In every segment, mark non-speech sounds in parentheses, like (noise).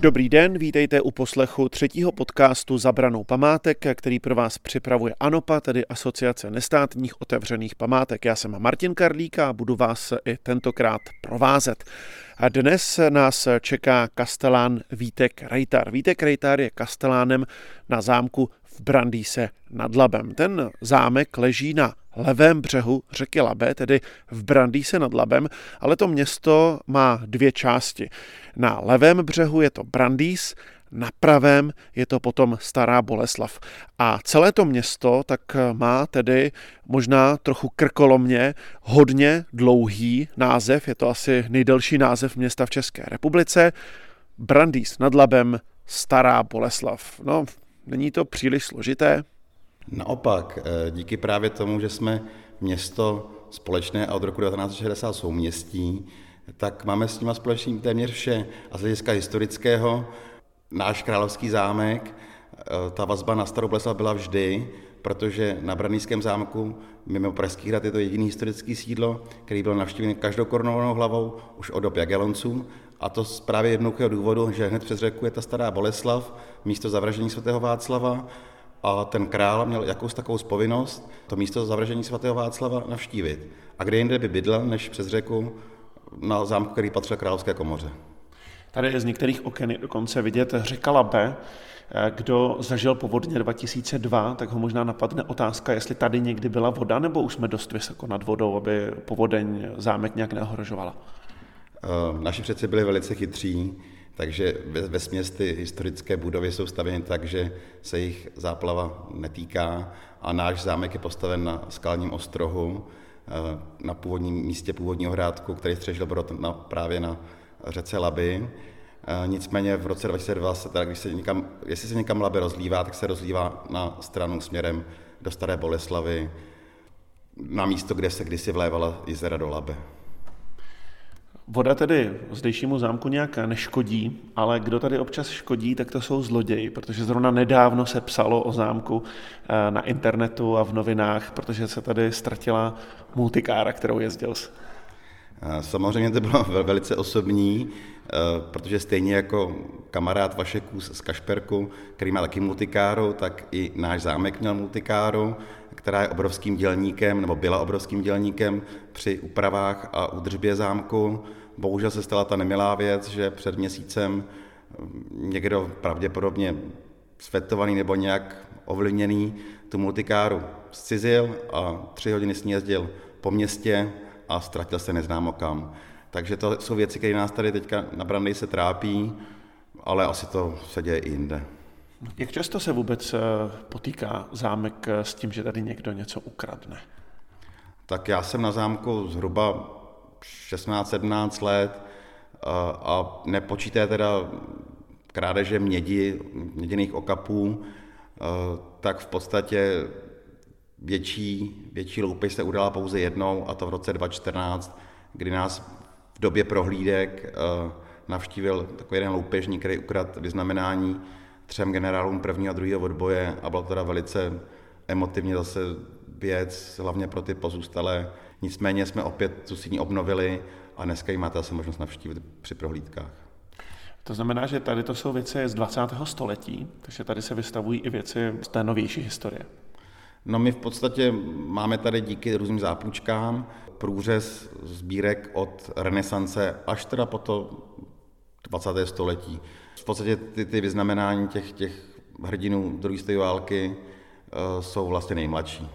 Dobrý den, vítejte u poslechu třetího podcastu Zabranou památek, který pro vás připravuje ANOPA, tedy Asociace nestátních otevřených památek. Já jsem Martin Karlík a budu vás i tentokrát provázet. A dnes nás čeká kastelán Vítek Rejtar. Vítek Rejtar je kastelánem na zámku v Brandýse nad Labem. Ten zámek leží na levém břehu řeky Labe, tedy v Brandýse nad Labem, ale to město má dvě části. Na levém břehu je to Brandýs, na pravém je to potom Stará Boleslav. A celé to město tak má tedy možná trochu krkolomně hodně dlouhý název, je to asi nejdelší název města v České republice, Brandýs nad Labem, Stará Boleslav. No, není to příliš složité? Naopak, eh, díky právě tomu, že jsme město společné a od roku 1960 souměstí, tak máme s nimi společný téměř vše. A z hlediska historického náš královský zámek, eh, ta vazba na Starou Boleslav byla vždy, protože na Branýském zámku, mimo Pražský hrad, je to jediný historický sídlo, který byl navštíven každou korunovanou hlavou už od dob Jagelonců. A to z právě jednoduchého důvodu, že hned přes řeku je ta Stará Boleslav, místo zavraždění svatého Václava, a ten král měl jakous takovou povinnost to místo zavraždění svatého Václava navštívit. A kde jinde by bydlel, než přes řeku na zámku, který patřil královské komoře. Tady je z některých oken dokonce vidět řeka Labe. Kdo zažil povodně 2002, tak ho možná napadne otázka, jestli tady někdy byla voda, nebo už jsme dost vysoko nad vodou, aby povodeň zámek nějak neohrožovala. Eh, naši přeci byli velice chytří, takže ve, ve směs ty historické budovy jsou stavěny tak, že se jich záplava netýká a náš zámek je postaven na skalním ostrohu, eh, na původním místě původního hrádku, který střežil brod na, právě na řece Laby. Eh, nicméně v roce 2002, se teda, když se někam, jestli se někam Laby rozlívá, tak se rozlívá na stranu směrem do Staré Boleslavy, na místo, kde se kdysi vlévala jezera do Labe. Voda tedy zdejšímu zámku nějak neškodí, ale kdo tady občas škodí, tak to jsou zloději, protože zrovna nedávno se psalo o zámku eh, na internetu a v novinách, protože se tady ztratila multikára, kterou jezdil. Samozřejmě to bylo velice osobní, eh, protože stejně jako kamarád Vašeků z Kašperku, který má taky multikáru, tak i náš zámek měl multikáru, která je obrovským dělníkem, nebo byla obrovským dělníkem při úpravách a údržbě zámku. Bohužel se stala ta nemilá věc, že před měsícem někdo pravděpodobně svetovaný nebo nějak ovlivněný tu multikáru zcizil a tři hodiny s ní jezdil po městě a ztratil se neznámo kam. Takže to jsou věci, které nás tady teďka na Brandej se trápí, ale asi to se děje i jinde. Jak často se vůbec eh, potýká zámek eh, s tím, že tady někdo něco ukradne? Tak já jsem na zámku zhruba 16-17 let a nepočíté teda krádeže mědi, měděných okapů, tak v podstatě větší, větší loupež se udala pouze jednou a to v roce 2014, kdy nás v době prohlídek navštívil takový jeden loupežník, který ukradl vyznamenání třem generálům prvního a druhého odboje a bylo to teda velice emotivně zase věc, hlavně pro ty pozůstalé. Nicméně jsme opět tu síní obnovili a dneska ji máte zase možnost navštívit při prohlídkách. To znamená, že tady to jsou věci z 20. století, takže tady se vystavují i věci z té novější historie. No my v podstatě máme tady díky různým zápůjčkám průřez sbírek od renesance až teda po to 20. století. V podstatě ty, ty vyznamenání těch, těch hrdinů druhé světové války uh, jsou vlastně nejmladší.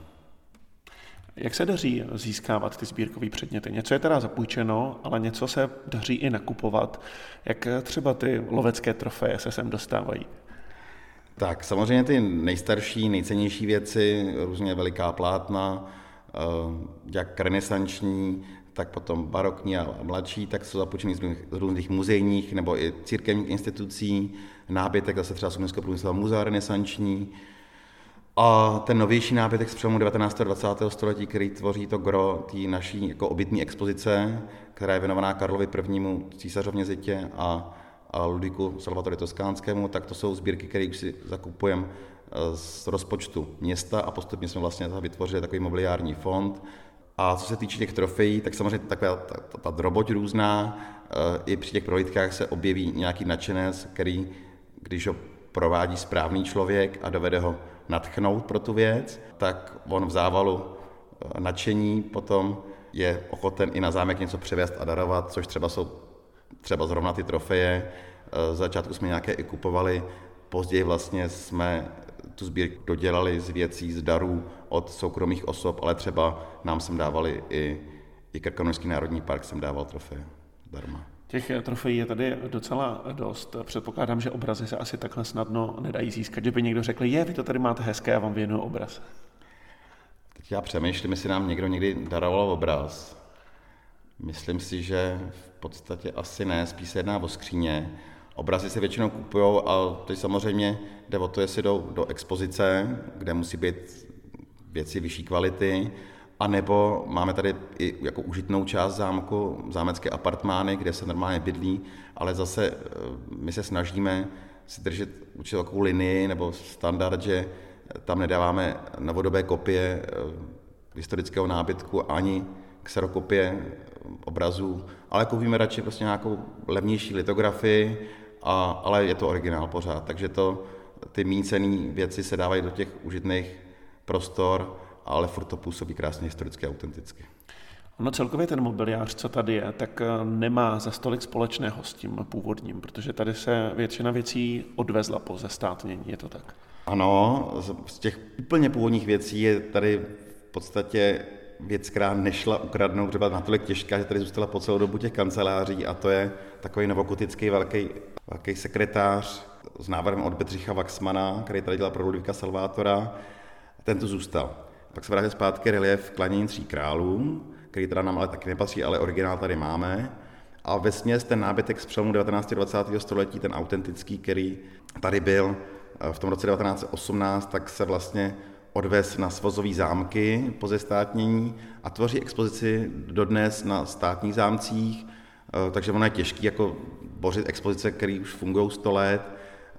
Jak se daří získávat ty sbírkové předměty? Něco je teda zapůjčeno, ale něco se daří i nakupovat. Jak třeba ty lovecké trofeje se sem dostávají? Tak samozřejmě ty nejstarší, nejcennější věci, různě veliká plátna, eh, jak renesanční, tak potom barokní a mladší, tak jsou započeny z různých muzejních nebo i církevních institucí, nábytek zase třeba Sumenského průmyslového muzea renesanční, a ten novější nábytek z přelomu 19. a 20. století, který tvoří to gro té naší jako obytní expozice, která je věnovaná Karlovi I. císařovně Zitě a, a Ludiku Salvatore Toskánskému, tak to jsou sbírky, které už si zakupujeme eh, z rozpočtu města a postupně jsme vlastně vytvořili takový mobiliární fond, A co se týče těch trofejí, tak samozřejmě taková ta, ta, ta droboť různá, i při těch prohlídkách se objeví nějaký nadšenec, který, když ho provádí správný člověk a dovede ho natchnout pro tu věc, tak on v závalu nadšení potom je ochoten i na zámek něco převést a darovat, což třeba jsou třeba zrovna ty trofeje. Z začátku jsme nějaké i kupovali, později vlastně jsme tu sbírku dodělali z věcí, z darů od soukromých osob, ale třeba nám sem dávali i, i Krkonožský národní park jsem dával trofeje darma. Těch trofejí je tady docela dost. Předpokládám, že obrazy se asi takhle snadno nedají získat, že by někdo řekl, je, vy to tady máte hezké, já vám věnuju obraz. Teď já přemýšlím, jestli nám někdo někdy daroval obraz. Myslím si, že v podstatě asi ne, spíš se jedná o skříně. Obrazy se většinou kupují a teď samozřejmě jde o to, jestli jdou do expozice, kde musí být věci vyšší kvality, a nebo máme tady i jako užitnou část zámku, zámecké apartmány, kde se normálně bydlí, ale zase eh, my se snažíme si držet určitou takovou linii nebo standard, že tam nedáváme novodobé kopie eh, historického nábytku ani kserokopie obrazů, ale koupíme radši prostě nějakou levnější litografii, a, ale je to originál pořád. Takže to, ty méně věci se dávají do těch užitných prostor, ale furt to působí krásně historicky a autenticky. Ono celkově ten mobiliář, co tady je, tak eh, nemá za stolik společného s tím původním, protože tady se většina věcí odvezla po zestátnění, je to tak? Ano, z těch úplně původních věcí je tady v podstatě věc, která nešla ukradnout, třeba natolik těžká, že tady zůstala po celou dobu těch kanceláří a to je takový novokutický velký, velký sekretář s návrhem od Bedřicha Vaxmana, který tady dělal pro Ludvíka Salvátora. Ten tu zůstal. Pak se vrátil zpátky relief Klanění tří králů, který teda nám ale taky nepatří, ale originál tady máme. A ve směs ten nábytek z přelomu 19. a 20. století, ten autentický, který tady byl v tom roce 1918, tak se vlastně odvez na svozové zámky po zestátnění a tvoří expozici dodnes na státních zámcích, eh, takže ono je těžké jako bořit expozice, které už fungují 100 let,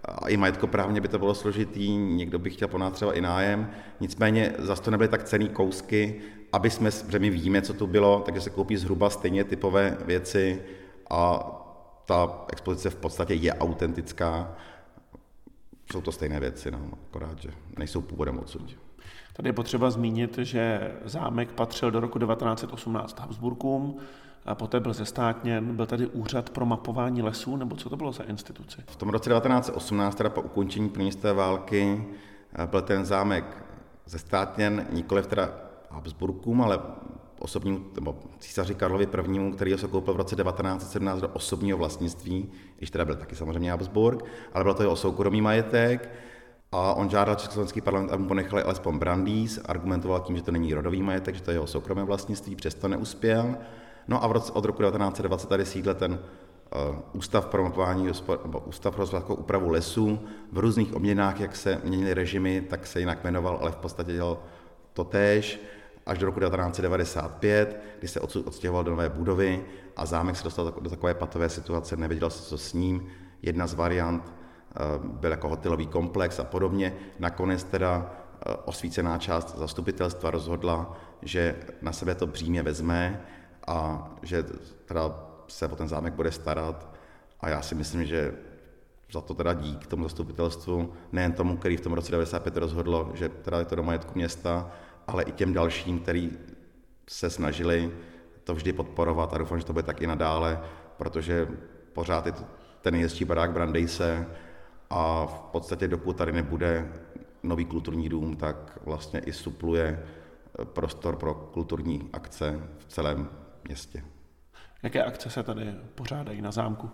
a i majetkoprávně by to bylo složitý, někdo by chtěl po nás třeba i nájem, nicméně zase to nebyly tak cený kousky, aby jsme, protože my víme, co tu bylo, takže se koupí zhruba stejně typové věci a ta expozice v podstatě je autentická. Jsou to stejné věci, no, akorát, že nejsou původem odsud. Tady je potřeba zmínit, že zámek patřil do roku 1918 Habsburkům, a poté byl zestátněn. Byl tady úřad pro mapování lesů, nebo co to bylo za instituci? V tom roce 1918, teda po ukončení první války, eh, byl ten zámek zestátněn nikoliv teda Habsburkům, ale osobnímu, nebo císaři Karlovi I., který se koupil v roce 1917 do osobního vlastnictví, když teda byl taky samozřejmě Habsburg, ale byl to jeho soukromý majetek, a on žádal Československý parlament, aby mu ponechali alespoň Brandýs, argumentoval tím, že to není rodový majetek, že to je jeho soukromé vlastnictví, přesto neuspěl. No a v roce, od roku 1920 tady sídle ten uh, Ústav pro mapování, nebo Ústav pro úpravu lesů. V různých obměnách, jak se měnily režimy, tak se jinak jmenoval, ale v podstatě dělal to též až do roku 1995, kdy se odsud odstěhoval do nové budovy a zámek se dostal do takové patové situace, nevěděl se, co s ním. Jedna z variant uh, byl jako hotelový komplex a podobně. Nakonec teda uh, osvícená část zastupitelstva rozhodla, že na sebe to břímě vezme a že teda se o ten zámek bude starat. A já si myslím, že za to teda dík tomu zastupitelstvu, nejen tomu, který v tom roce 95 rozhodlo, že teda je to do majetku města, ale i těm dalším, který se snažili to vždy podporovat a doufám, že to bude tak i nadále, protože pořád je to ten nejhezčí barák Brandejse a v podstatě dokud tady nebude nový kulturní dům, tak vlastně i supluje prostor pro kulturní akce v celém městě. Jaké akce se tady pořádají na zámku?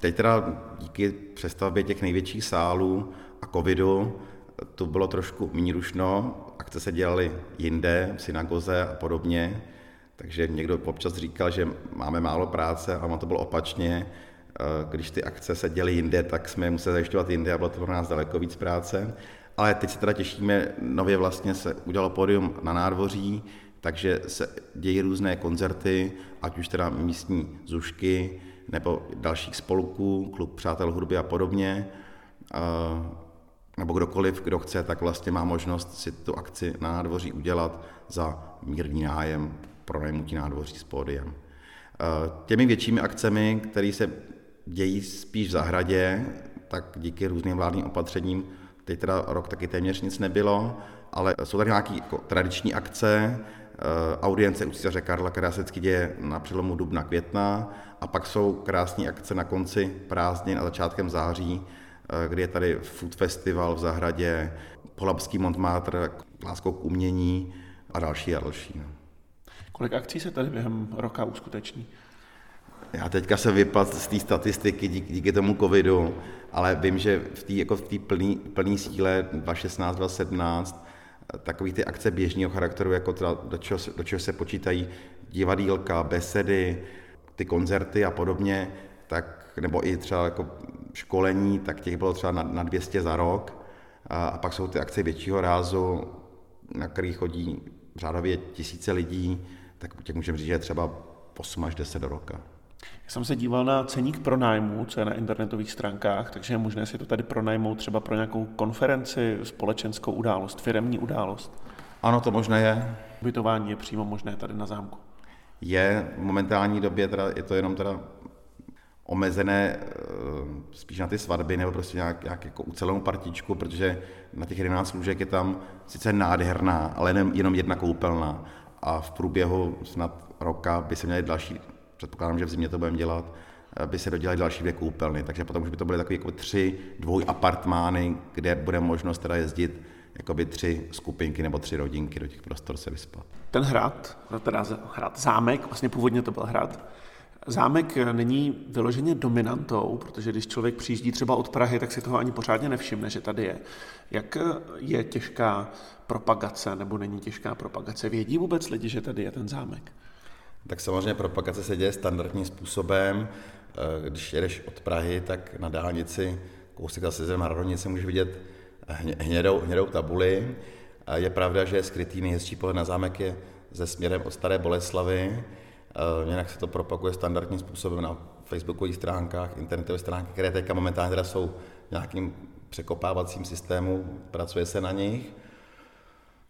Teď teda díky přestavbě těch největších sálů a covidu to bylo trošku mírušno, akce se dělaly jinde, v synagoze a podobně, takže někdo občas říkal, že máme málo práce, ale to bylo opačně. Když ty akce se děly jinde, tak jsme je museli zajišťovat jinde a bylo to pro nás daleko víc práce. Ale teď se teda těšíme, nově vlastně se udělalo pódium na nádvoří, takže se dějí různé koncerty, ať už teda místní zušky, nebo dalších spolků, klub přátel hudby a podobně, nebo kdokoliv, kdo chce, tak vlastně má možnost si tu akci na nádvoří udělat za mírný nájem pronajmutí nádvoří s pódiem. Těmi většími akcemi, které se dějí spíš v zahradě, tak díky různým vládním opatřením, teď teda rok taky téměř nic nebylo, ale jsou tady nějaké jako tradiční akce, audience u císaře Karla, která se vždycky děje na přelomu dubna května a pak jsou krásné akce na konci prázdnin a začátkem září, eh, kdy je tady Food Festival v zahradě, Polabský Montmartre, láskou k umění a další a další. No. Kolik akcí se tady během roka uskuteční? Já teďka se vypad z té statistiky díky, díky tomu covidu, ale vím, že v té jako plné síle 2016, 2017 takový ty akce běžného charakteru, jako teda, do, čeho, do čeho se počítají divadílka, besedy, ty koncerty a podobně, tak, nebo i třeba jako školení, tak těch bylo třeba na, na 200 za rok. A, a pak jsou ty akce většího rázu, na který chodí řádově tisíce lidí, tak těch můžeme říct, že je třeba 8 až 10 do roka. Já jsem se díval na ceník pronájmu, co je na internetových stránkách, takže je možné si to tady pronajmout třeba pro nějakou konferenci, společenskou událost, firemní událost. Ano, to možné je. Ubytování je přímo možné tady na zámku. Je v momentální době, teda, je to jenom teda omezené eh, spíš na ty svatby nebo prostě nějak, nějak jako ucelenou partičku, protože na těch 11 lůžek je tam sice nádherná, ale jenom, jenom jedna koupelna a v průběhu snad roka by se měly další předpokládám, že v zimě to budeme dělat, eh, by se dodělaly další dvě koupelny, takže potom už by to byly takové jako tři dvoj apartmány, kde bude možnost teda jezdit jakoby tři skupinky nebo tři rodinky do těch prostor se vyspat. Ten hrad, teda hrad, zámek, vlastně původně to byl hrad, Zámek není vyloženě dominantou, protože když člověk přijíždí třeba od Prahy, tak si toho ani pořádně nevšimne, že tady je. Jak je těžká propagace nebo není těžká propagace? Vědí vůbec lidi, že tady je ten zámek? Tak samozřejmě propagace se děje standardním způsobem. Eh, když jedeš od Prahy, tak na dálnici kousek zase ze Maradonice můžeš vidět hnědou, hnědou tabuli. Je pravda, že je skrytý nejhezčí pohled na zámek je ze směrem od Staré Boleslavy. Eh, jinak se to propaguje standardním způsobem na facebookových stránkách, internetové stránky, které teďka momentálně teda jsou nějakým překopávacím systému, pracuje se na nich.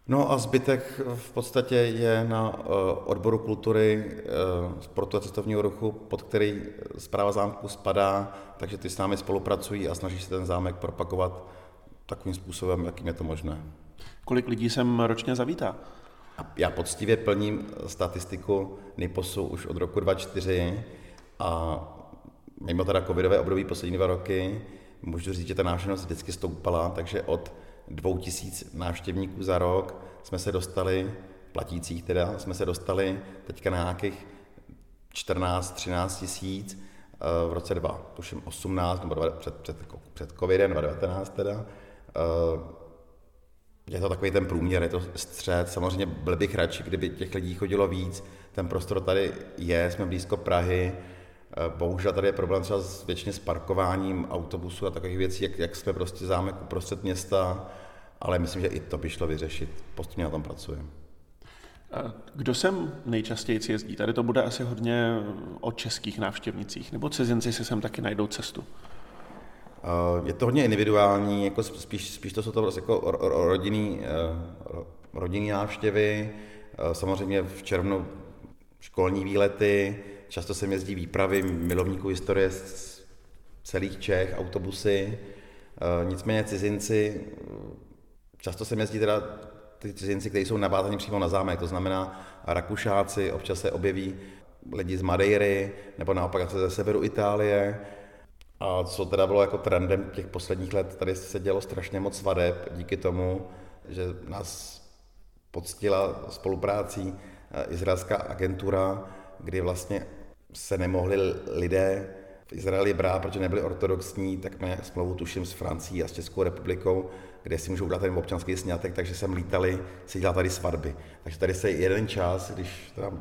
No a zbytek v podstatě je na eh, odboru kultury, eh, sportu a cestovního ruchu, pod který zpráva zámku spadá, takže ty s námi spolupracují a snaží se ten zámek propagovat takovým způsobem, jakým je to možné. Kolik lidí sem ročně zavítá? Já poctivě plním statistiku NIPOSu už od roku 2004 a mimo teda covidové období poslední dva roky, můžu říct, že ta návštěvnost vždycky stoupala, takže od 2000 návštěvníků za rok jsme se dostali, platících teda, jsme se dostali teďka na nějakých 14-13 tisíc eh, v roce 2, tuším 18, nebo před, před, před covidem, 2019 teda. Eh, je to takový ten průměr, je to střed. Samozřejmě byl bych radši, kdyby těch lidí chodilo víc. Ten prostor tady je, jsme blízko Prahy. Eh, bohužel tady je problém třeba s, většině s parkováním autobusu a takových věcí, jak, jak jsme prostě zámek uprostřed města, ale myslím, že i to by šlo vyřešit. Postupně na tom pracujeme. Kdo sem nejčastěji jezdí? Tady to bude asi hodně o českých návštěvnicích, nebo cizinci si sem taky najdou cestu? Eh, je to hodně individuální, jako spíš, spíš to jsou to prostě jako rodinný, eh, rodinný návštěvy, samozřejmě v červnu školní výlety, Často se jezdí výpravy milovníků historie z celých Čech, autobusy. E, nicméně cizinci, často se jezdí teda ty cizinci, kteří jsou navázaní přímo na zámek, to znamená Rakušáci, občas se objeví lidi z Madeiry, nebo naopak ze severu Itálie. A co teda bylo jako trendem těch posledních let, tady se dělo strašně moc svadeb díky tomu, že nás poctila spoluprácí e, izraelská agentura, kdy vlastně se nemohli lidé v Izraeli brát, protože nebyli ortodoxní, tak jsme smlouvu tuším s Francií a s Českou republikou, kde si můžou dát ten občanský snětek, takže jsem lítali si dělat tady svatby. Takže tady se jeden čas, když teda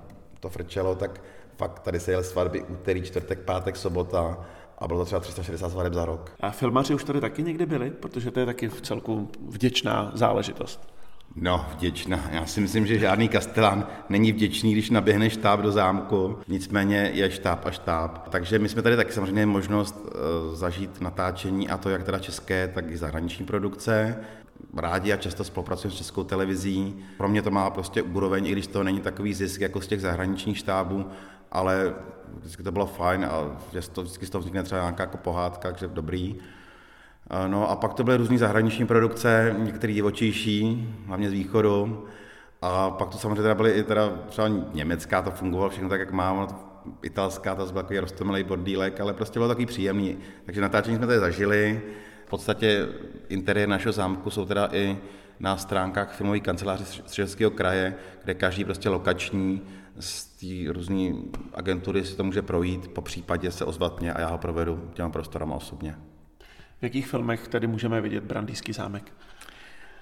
to frčelo, tak fakt tady se jeli svatby úterý, čtvrtek, pátek, sobota a bylo to třeba 360 svateb za rok. A filmaři už tady taky někdy byli, protože to je taky v celku vděčná záležitost. No, vděčná. Já si myslím, že žádný kastelán není vděčný, když naběhne štáb do zámku. Nicméně je štáb a štáb. Takže my jsme tady taky samozřejmě možnost uh, zažít natáčení a to jak teda české, tak i zahraniční produkce. Rádi a často spolupracujeme s českou televizí. Pro mě to má prostě úroveň, i když to není takový zisk jako z těch zahraničních štábů, ale vždycky to bylo fajn a to, vždycky z toho vznikne třeba nějaká jako pohádka, takže dobrý. No a pak to byly různé zahraniční produkce, některé divočejší, hlavně z východu. A pak to samozřejmě teda byly i teda třeba německá, to fungovalo všechno tak, jak mám, italská, to byl takový roztomilý bordílek, ale prostě bylo takový příjemný. Takže natáčení jsme tady zažili. V podstatě interiér našeho zámku jsou teda i na stránkách filmové kanceláře Středočeského kraje, kde každý prostě lokační z té různé agentury si to může projít, po případě se ozvat mě a já ho provedu těma prostorama osobně. V jakých filmech tedy můžeme vidět Brandýský zámek?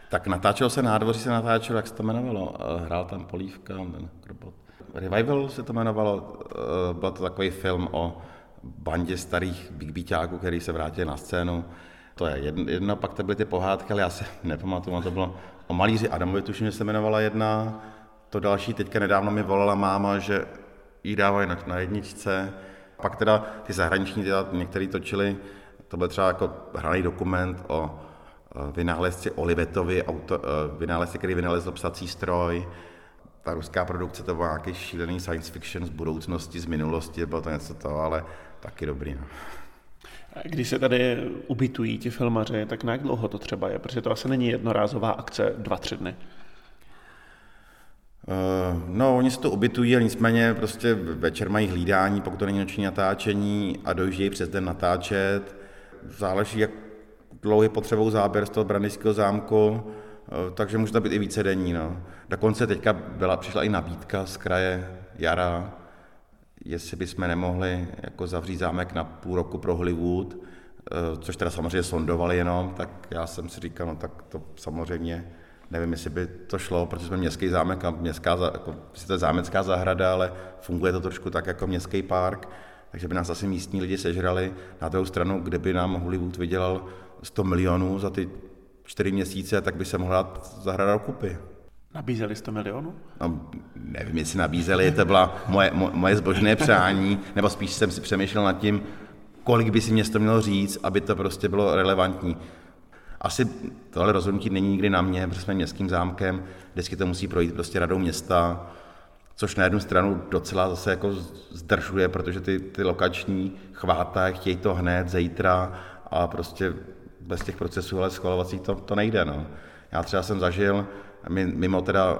Tak natáčelo se nádvoří, se natáčelo, jak se to jmenovalo. Eh, hrál tam Polívka, ten robot. Revival se to jmenovalo, eh, byl to takový film o bandě starých big beatáků, který se vrátili na scénu. To je jedno, pak to byly ty pohádky, ale já se (laughs) nepamatuju, to bylo o malíři Adamovi, tuším, že se jmenovala jedna. To další, teďka nedávno mi volala máma, že jí dávají na, na jedničce. Pak teda ty zahraniční, teda některý točili to byl třeba jako hraný dokument o vynálezci Olivetovi, auto, e, vynálezci, který vynalezl psací stroj. Ta ruská produkce to byl nějaký šílený science fiction z budoucnosti, z minulosti, bylo to něco to, ale taky dobrý. No. Když se tady ubytují ti filmaři, tak na jak dlouho to třeba je? Protože to asi není jednorázová akce dva, tři dny. Uh, no, oni se to ubytují, ale nicméně prostě večer mají hlídání, pokud to není noční natáčení a dojíždějí přes den natáčet záleží, jak dlouhý potřebou záběr z toho Brandýského zámku, eh, takže může to být i více denní. No. Dokonce teďka byla, přišla i nabídka z kraje Jara, jestli bychom nemohli jako zavřít zámek na půl roku pro Hollywood, eh, což teda samozřejmě sondovali jenom, tak já jsem si říkal, no tak to samozřejmě nevím, jestli by to šlo, protože jsme městský zámek a městská, jako, to je zámecká zahrada, ale funguje to trošku tak jako městský park, takže by nás asi místní lidi sežrali. Na druhou stranu, kde by nám Hollywood vydělal 100 milionů za ty čtyři měsíce, tak by se mohla dát zahrada kupy. Nabízeli 100 milionů? No, nevím, jestli nabízeli, to byla moje, moje zbožné přání, nebo spíš jsem si přemýšlel nad tím, kolik by si město mělo říct, aby to prostě bylo relevantní. Asi tohle rozhodnutí není nikdy na mě, protože jsme městským zámkem, vždycky to musí projít prostě radou města, což na jednu stranu docela zase jako zdržuje, protože ty, ty lokační chvátají, chtějí to hned, zítra a prostě bez těch procesů, ale schvalovacích to, to nejde. No. Já třeba jsem zažil, mimo teda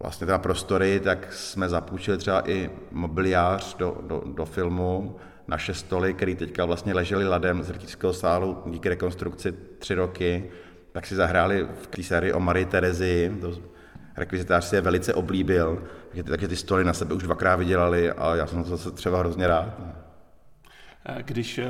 vlastně teda prostory, tak jsme zapůjčili třeba i mobiliář do, do, do filmu, naše stoly, které teďka vlastně ležely ladem z rytířského sálu díky rekonstrukci tři roky, tak si zahráli v té sérii o Marii Terezi, to rekvizitář si je velice oblíbil, takže ty, takže ty stoly na sebe už dvakrát vydělali a já jsem to zase třeba hrozně rád. Když eh,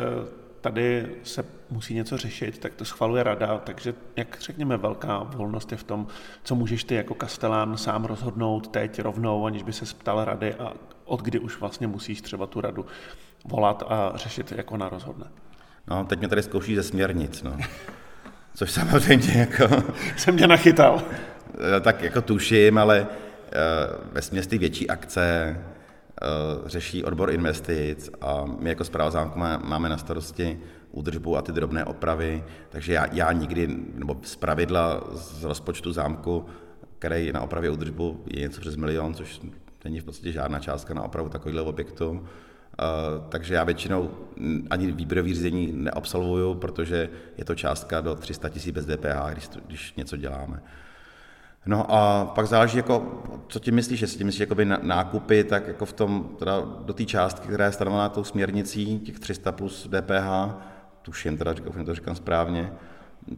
tady se musí něco řešit, tak to schvaluje rada, takže jak řekněme, velká volnost je v tom, co můžeš ty jako kastelán sám rozhodnout teď rovnou, aniž by se ptal rady a od kdy už vlastně musíš třeba tu radu volat a řešit, jak ona rozhodne. No, teď mě tady zkouší ze směrnic, no. Což samozřejmě jako... (laughs) Jsem tě nachytal. Eh, tak jako tuším, ale eh, ve směs ty větší akce eh, řeší odbor investic a my jako zpráva zámku máme na starosti údržbu a ty drobné opravy, takže já, já nikdy, nebo z pravidla z rozpočtu zámku, který na opravě údržbu je něco přes milion, což není v podstatě žádná částka na opravu takového objektu, uh, takže já většinou ani výběrový řízení neabsolvuju, protože je to částka do 300 tisíc bez DPH, když, když něco děláme. No a pak záleží, jako, co ti myslíš, jestli ti myslíš jakoby nákupy, tak jako v tom, teda do té částky, která je stanovená tou směrnicí, těch 300 plus DPH, tuším, teda říkám, to říkám správně,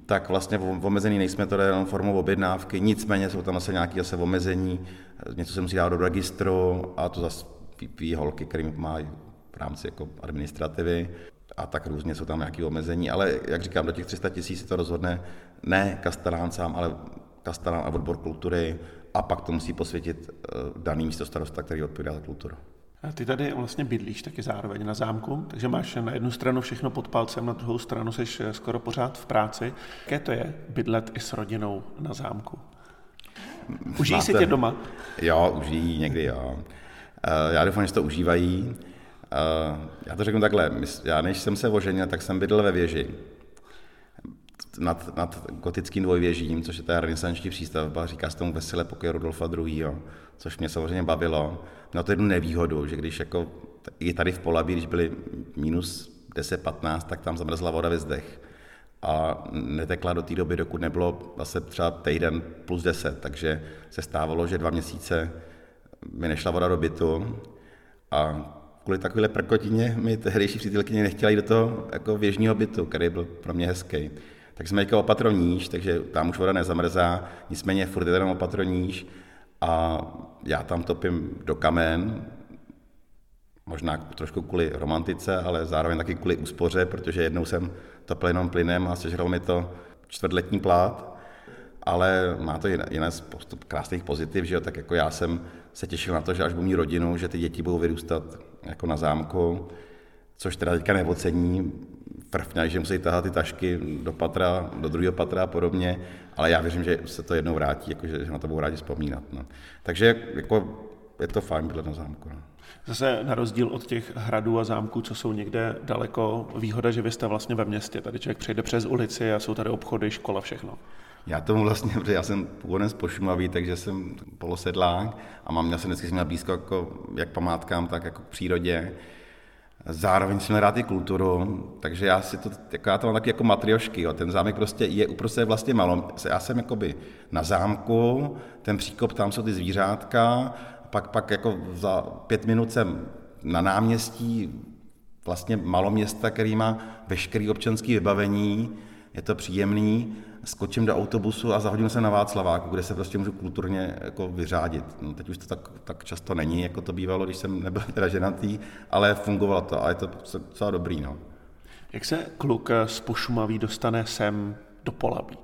tak vlastně omezený nejsme to jenom formou objednávky, nicméně jsou tam zase nějaké zase omezení, něco se musí dát do registru a to zase ví holky, kterým mají v rámci jako administrativy a tak různě jsou tam nějaké omezení, ale jak říkám, do těch 300 tisíc se to rozhodne ne kastelán sám, ale kastelán a odbor kultury a pak to musí posvětit eh, daný místo starosta, který odpovídá za kulturu. A ty tady vlastně bydlíš taky zároveň na zámku, takže máš na jednu stranu všechno pod palcem, na druhou stranu jsi skoro pořád v práci. Jaké to je bydlet i s rodinou na zámku? Užijí máte... si tě doma? Jo, užijí někdy, jo. Eh, já doufám, že to užívají. Eh, já to řeknu takhle, já než jsem se oženil, tak jsem bydlel ve věži nad, nad gotickým dvojvěžím, což je ta renesanční přístavba, říká se tomu veselé pokoje Rudolfa II., což mě samozřejmě bavilo. No to jednu nevýhodu, že když jako i tady v Polabí, když byly minus 10-15, tak tam zamrzla voda ve zdech a netekla do té doby, dokud nebylo zase třeba týden plus 10, takže se stávalo, že dva měsíce mi nešla voda do bytu a kvůli takovéhle prkotině mi tehdejší přítelkyně nechtěla jít do toho jako věžního bytu, který byl pro mě hezký. Tak jsme jako opatro níž, takže tam už voda nezamrzá, nicméně furt je tam opatro níž a já tam topím do kamen, možná trošku kvůli romantice, ale zároveň taky kvůli úspoře, protože jednou jsem topil jenom plynem a sežral mi to čtvrtletní plát, ale má to jiné, postup krásných pozitiv, že jo, tak jako já jsem se těšil na to, že až budu mít rodinu, že ty děti budou vyrůstat jako na zámku, což teda teďka neocení, prvňají, že musí tahat ty tašky do patra, do druhého patra a podobně, ale já věřím, že se to jednou vrátí, jako že, že na to budou rádi vzpomínat. No. Takže jako, je to fajn bydlet na zámku. No. Zase na rozdíl od těch hradů a zámků, co jsou někde daleko, výhoda, že vy jste vlastně ve městě. Tady člověk přejde přes ulici a jsou tady obchody, škola, všechno. Já tomu vlastně, protože já jsem původem z Pošumavý, takže jsem polosedlák a mám, já jsem vždycky měl blízko jako, jak památkám, tak jako k přírodě. Zároveň jsem rád i kulturu, takže já si to, jako já to mám taky jako matriošky, jo. ten zámek prostě je uprostřed vlastně malo. Já jsem jakoby na zámku, ten příkop, tam jsou ty zvířátka, pak, pak jako za pět minut jsem na náměstí vlastně maloměsta, který má veškerý občanský vybavení, je to příjemný, skočím do autobusu a zahodím se na Václaváku, kde se prostě můžu kulturně jako vyřádit. No, teď už to tak, tak často není, jako to bývalo, když jsem nebyl teda ženatý, ale fungovalo to a je to docela dobrý. No. Jak se kluk z Pošumaví dostane sem do Polabí?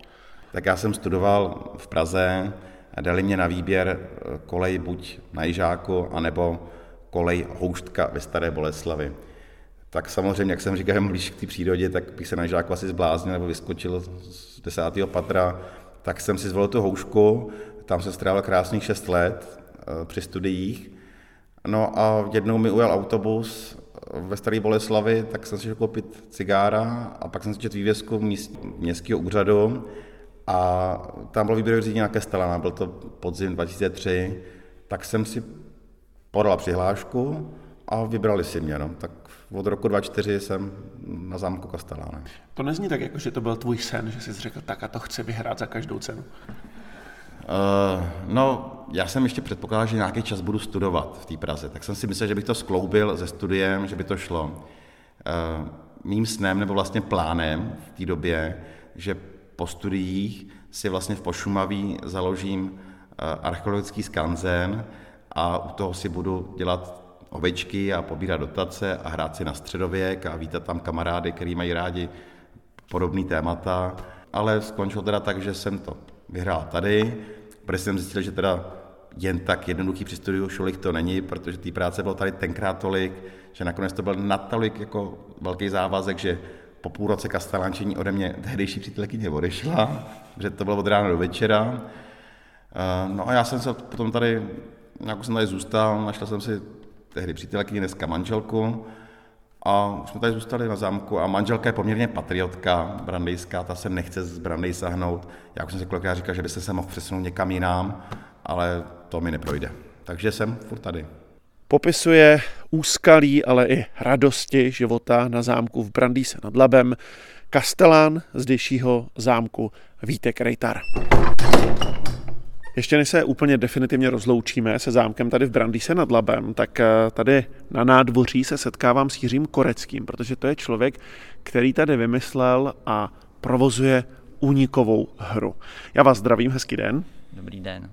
Tak já jsem studoval v Praze, dali mě na výběr kolej buď na Jižáku, anebo kolej Houštka ve Staré Boleslavi tak samozřejmě, jak jsem říkal, blíž k té přírodě, tak bych se na žáku asi zbláznil nebo vyskočil z desátého patra, tak jsem si zvolil tu houšku, tam jsem strávil krásných šest let eh, při studiích. No a jednou mi ujel autobus ve Staré Boleslavi, tak jsem si šel koupit cigára a pak jsem si četl vývězku míst, městského úřadu a tam bylo výběrové řízení na Kestelana, byl to podzim 2003, tak jsem si podal přihlášku a vybrali si mě. No. Tak od roku 2004 jsem na zámku Kasteláne. To nezní tak, jako že to byl tvůj sen, že jsi řekl, tak a to chci vyhrát za každou cenu. Uh, no, já jsem ještě předpokládal, že nějaký čas budu studovat v té Praze, tak jsem si myslel, že bych to skloubil se studiem, že by to šlo. Uh, mým snem nebo vlastně plánem v té době, že po studiích si vlastně v Pošumaví založím uh, archeologický skanzen a u toho si budu dělat ovečky a pobírat dotace a hrát si na středověk a vítat tam kamarády, který mají rádi podobný témata. Ale skončilo teda tak, že jsem to vyhrál tady, protože jsem zjistil, že teda jen tak jednoduchý při studiu šulich to není, protože té práce bylo tady tenkrát tolik, že nakonec to byl natolik jako velký závazek, že po půl roce kastelánčení ode mě tehdejší přítelkyně odešla, že to bylo od rána do večera. Eh, no a já jsem se potom tady, nějak jsem tady zůstal, našel jsem si tehdy přítelkyni, dneska manželku. A už jsme tady zůstali na zámku a manželka je poměrně patriotka brandejská, ta se nechce z Brandej sahnout. Já už jsem si kolikrát říkal, že by se mohl přesunout někam jinam, ale to mi neprojde. Takže jsem furt tady. Popisuje úskalí, ale i radosti života na zámku v Brandýse nad Labem kastelán zdejšího zámku Vítek Rejtar. Ještě než se úplně definitivně rozloučíme se zámkem tady v Brandýse nad Labem, tak eh, tady na nádvoří se setkávám s Jiřím Koreckým, protože to je člověk, který tady vymyslel a provozuje únikovou hru. Já vás zdravím, hezký den. Dobrý den.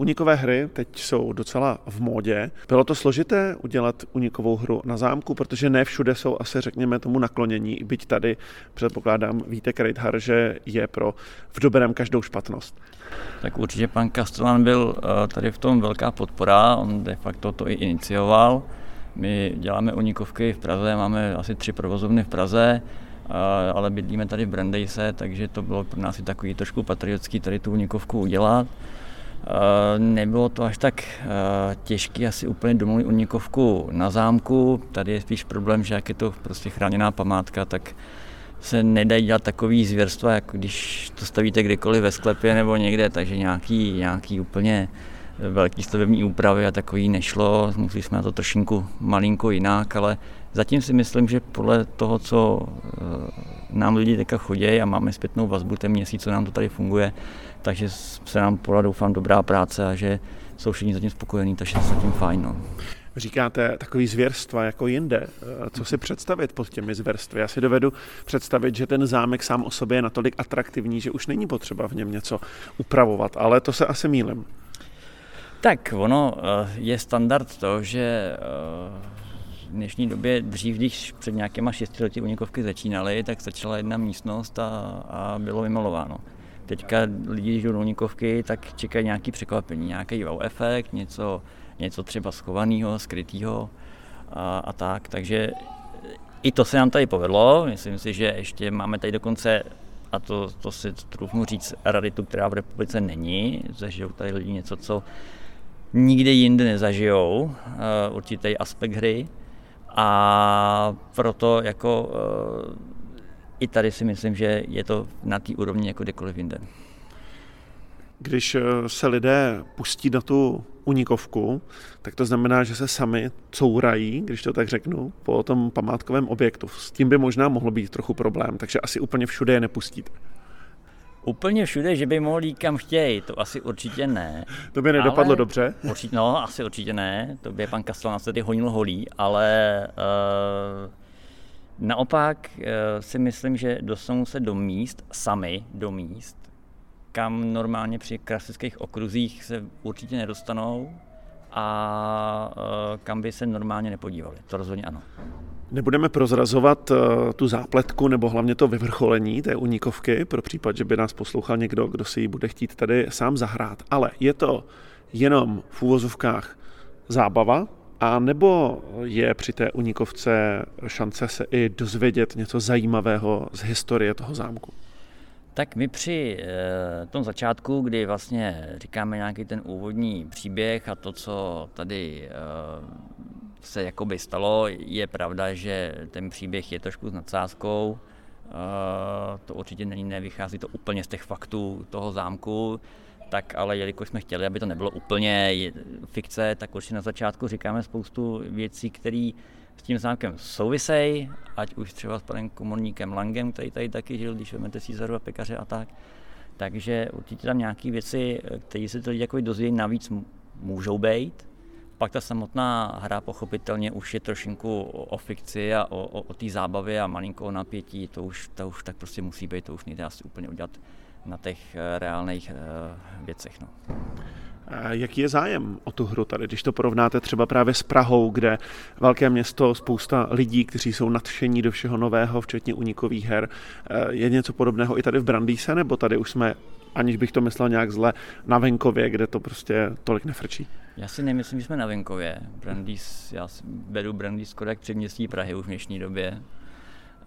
Unikové hry teď jsou docela v módě. Bylo to složité udělat unikovou hru na zámku, protože ne všude jsou asi, řekněme, tomu naklonění, byť tady předpokládám, víte, Kreithar, že je pro v dobrém každou špatnost. Tak určitě pan Kastelan byl eh, tady v tom velká podpora, on de facto to i inicioval. My děláme unikovky v Praze, máme asi tři provozovny v Praze, eh, ale bydlíme tady v Brandejse, takže to bylo pro nás i takový trošku patriotský tady tu unikovku udělat. Nebylo to až tak těžké asi úplně domluvit unikovku na zámku. Tady je spíš problém, že jak je to prostě chráněná památka, tak se nedají dělat takový zvěrstva, jako když to stavíte kdekoliv ve sklepě nebo někde, takže nějaký, nějaký úplně velký stavební úpravy a takový nešlo, museli jsme na to trošinku malinko jinak, ale zatím si myslím, že podle toho, co eh, nám lidi teďka chodí a máme zpětnou vazbu ten měsíc, co nám to tady funguje, takže se nám podá doufám dobrá práce a že jsou všichni zatím spokojení, takže je zatím fajn. No. Říkáte takový zvěrstva jako jinde. Eh, co si představit pod těmi zvěrstvy? Já si dovedu představit, že ten zámek sám o sobě je natolik atraktivní, že už není potřeba v něm něco upravovat, ale to se asi mýlim. Tak ono eh, je standard to, že eh, v dnešní době, dřív, když před nějakýma šesti lety unikovky začínaly, tak začala jedna místnost a, a bylo vymalováno. Teďka lidi, když jdou do unikovky, tak čekají nějaký překvapení, nějaký wow efekt, něco, něco třeba schovaného, skrytého a, a tak. Takže i to se nám tady povedlo. Myslím si, že ještě máme tady dokonce a to, to si troufnu říct, raritu, která v republice není. Zažijou tady lidi něco, co nikde jinde nezažijou, uh, určitý aspekt hry. A proto jako uh, i tady si myslím, že je to na té úrovni jako kdekoliv jinde. Když eh, se lidé pustí na tu unikovku, tak to znamená, že se sami courají, když to tak řeknu, po tom památkovém objektu. S tím by možná mohlo být trochu problém, takže asi úplně všude je nepustíte. Úplně všude, že by mohli kam chtějí, to asi určitě ne. To by nedopadlo ale, dobře? Určitě, no, asi určitě ne, to by pan Kastel nás tady honil holí, ale uh, naopak uh, si myslím, že dostanou se do míst, sami do míst, kam normálně při klasických okruzích se určitě nedostanou a uh, kam by se normálně nepodívali. To rozhodně ano. Nebudeme prozrazovat uh, tu zápletku nebo hlavně to vyvrcholení té unikovky pro případ, že by nás poslouchal někdo, kdo si ji bude chtít tady sám zahrát. Ale je to jenom v úvozovkách zábava, a nebo je při té unikovce šance se i dozvědět něco zajímavého z historie toho zámku? Tak my při e, tom začátku, kdy vlastně říkáme nějaký ten úvodní příběh a to, co tady e, se jakoby stalo, je pravda, že ten příběh je trošku s nadsázkou. E, to určitě není, nevychází to úplně z těch faktů toho zámku, tak ale jelikož jsme chtěli, aby to nebylo úplně fikce, tak určitě na začátku říkáme spoustu věcí, které s tím zámkem souvisejí, ať už třeba s panem komorníkem Langem, který tady taky žil, když vezmete Cízaru a pekaře a tak. Takže určitě tam nějaké věci, které se ty jako dozvědí navíc můžou být. Pak ta samotná hra pochopitelně už je trošinku o fikci a o, o, o té zábavě a malinko o napětí, to už, to už tak prostě musí být, to už nejde asi úplně udělat na těch eh, reálných uh, věcech. No. Jaký je zájem o tu hru tady, když to porovnáte třeba právě s Prahou, kde velké město, spousta lidí, kteří jsou nadšení do všeho nového, včetně unikových her. Eh, je něco podobného i tady v Brandýse, nebo tady už jsme, aniž bych to myslel nějak zle, na venkově, kde to prostě tolik nefrčí? Já si nemyslím, že jsme na venkově. Brandýs, já beru Brandýs skoro jak předměstí Prahy už v dnešní době.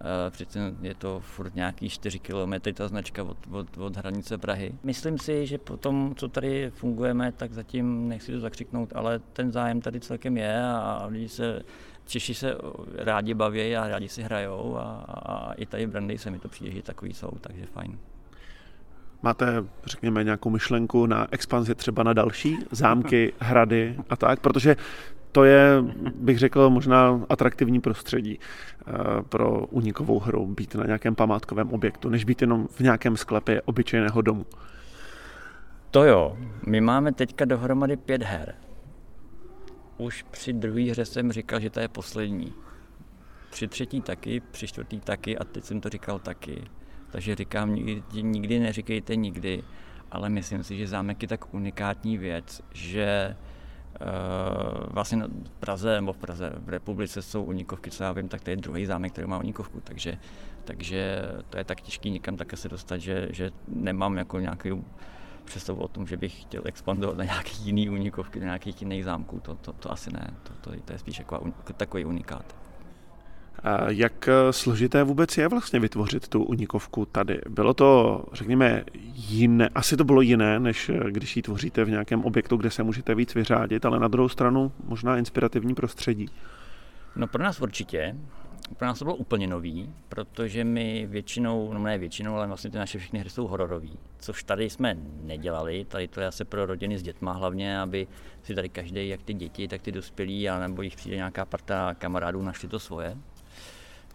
Eh, přece je to furt nějaký 4 kilometry ta značka od, od, od hranice Prahy. Myslím si, že po tom, co tady fungujeme, tak zatím nechci to zakřiknout, ale ten zájem tady celkem je a lidi se Češi se rádi baví a rádi si hrajou a, a i tady v Brandy se mi to přijde, že takový jsou, takže fajn. Máte, řekněme, nějakou myšlenku na expanzi třeba na další zámky, hrady a tak? Protože to je, bych řekl, možná atraktivní prostředí eh, pro unikovou hru, být na nějakém památkovém objektu, než být jenom v nějakém sklepě obyčejného domu. To jo, my máme teďka dohromady pět her. Už při druhé hře jsem říkal, že to je poslední. Při třetí taky, při čtvrtý taky a teď jsem to říkal taky. Takže říkám, nikdy, nikdy neříkejte nikdy, ale myslím si, že zámek je tak unikátní věc, že vlastně v Praze, nebo v Praze, v republice jsou unikovky, co já vím, tak to je druhý zámek, který má unikovku, takže, takže to je tak těžký někam také se dostat, že, že nemám jako nějaký představu o tom, že bych chtěl expandovat na nějaký jiný unikovky, na nějakých jiných zámků, to, to, to asi ne, to, to, to je spíš jako, takový unikát. Jak složité vůbec je vlastně vytvořit tu unikovku tady? Bylo to, řekněme, jiné, asi to bylo jiné, než když ji tvoříte v nějakém objektu, kde se můžete víc vyřádit, ale na druhou stranu možná inspirativní prostředí. No pro nás určitě. Pro nás to bylo úplně nový, protože my většinou, no ne většinou, ale vlastně ty naše všechny hry jsou hororový, což tady jsme nedělali, tady to je asi pro rodiny s dětma hlavně, aby si tady každý, jak ty děti, tak ty dospělí, a nebo jich přijde nějaká parta kamarádů, našli to svoje.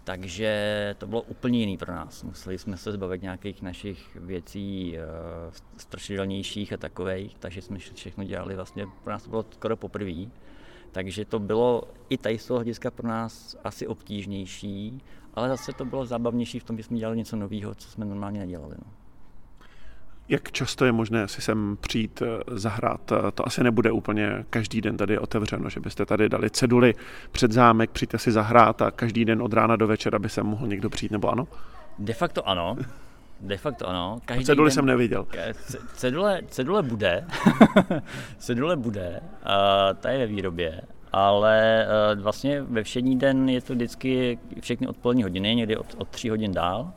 Takže to bylo úplně jiný pro nás. Museli jsme se zbavit nějakých našich věcí e, strašidelnějších a takových, takže jsme všechno dělali vlastně, pro nás to bylo skoro poprvé. Takže to bylo i tady z toho hlediska pro nás asi obtížnější, ale zase to bylo zábavnější v tom, že jsme dělali něco nového, co jsme normálně nedělali. No. Jak často je možné si sem přijít eh, zahrát? Eh, to asi nebude úplně každý den tady otevřeno, že byste tady dali ceduly před zámek, přijďte si zahrát a každý den od rána do večera by se mohl někdo přijít, nebo ano? De facto ano. De facto ano. Každý ceduly den, jsem neviděl. Cedule, cedule bude. (laughs) cedule bude. Uh, ta je ve výrobě. Ale uh, vlastně ve všední den je to vždycky všechny odpolední hodiny, někdy od, od 3 hodin dál.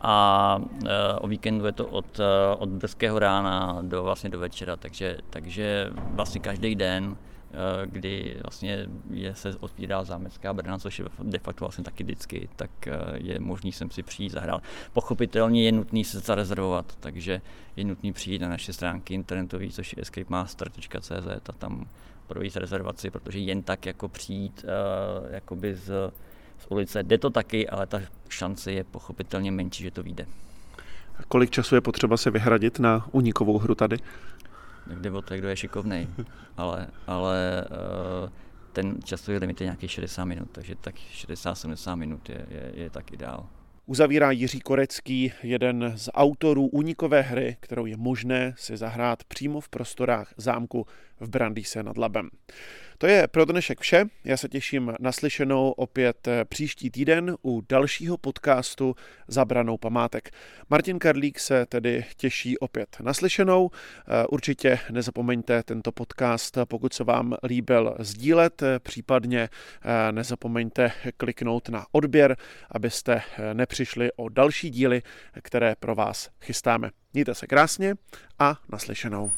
A uh, o víkendu je to od, uh, od brzkého rána do vlastně do večera, takže, takže vlastně každý den Eh, kdy vlastně je, se otvírá zámecká brna, což je de facto vlastně taky vždycky, tak eh, je možný sem si přijít zahrát. Pochopitelně je nutný se zarezervovat, takže je nutný přijít na naše stránky internetové, což je escapemaster.cz a tam provést rezervaci, protože jen tak jako přijít uh, jakoby z, z ulice, jde to taky, ale ta šance je pochopitelně menší, že to vyjde. Kolik času je potřeba se vyhradit na unikovou hru tady? jde o to, kdo je šikovný, (laughs) ale, ale uh, ten časový limit je nějaký 60 minut, takže tak 60-70 minut je, je, je tak ideál. Uzavírá Jiří Korecký, jeden z autorů únikové hry, kterou je možné si zahrát přímo v prostorách zámku v Brandýse nad Labem. To je pro dnešek vše. Já se těším na slyšenou opět eh, příští týden u dalšího podcastu Zabranou památek. Martin Karlík se tedy těší opět na slyšenou. Eh, určitě nezapomeňte tento podcast, pokud se vám líbil, sdílet, eh, případně nezapomeňte kliknout na odběr, abyste nepřišli o další díly, které pro vás chystáme. Mějte se krásně a naslyšenou.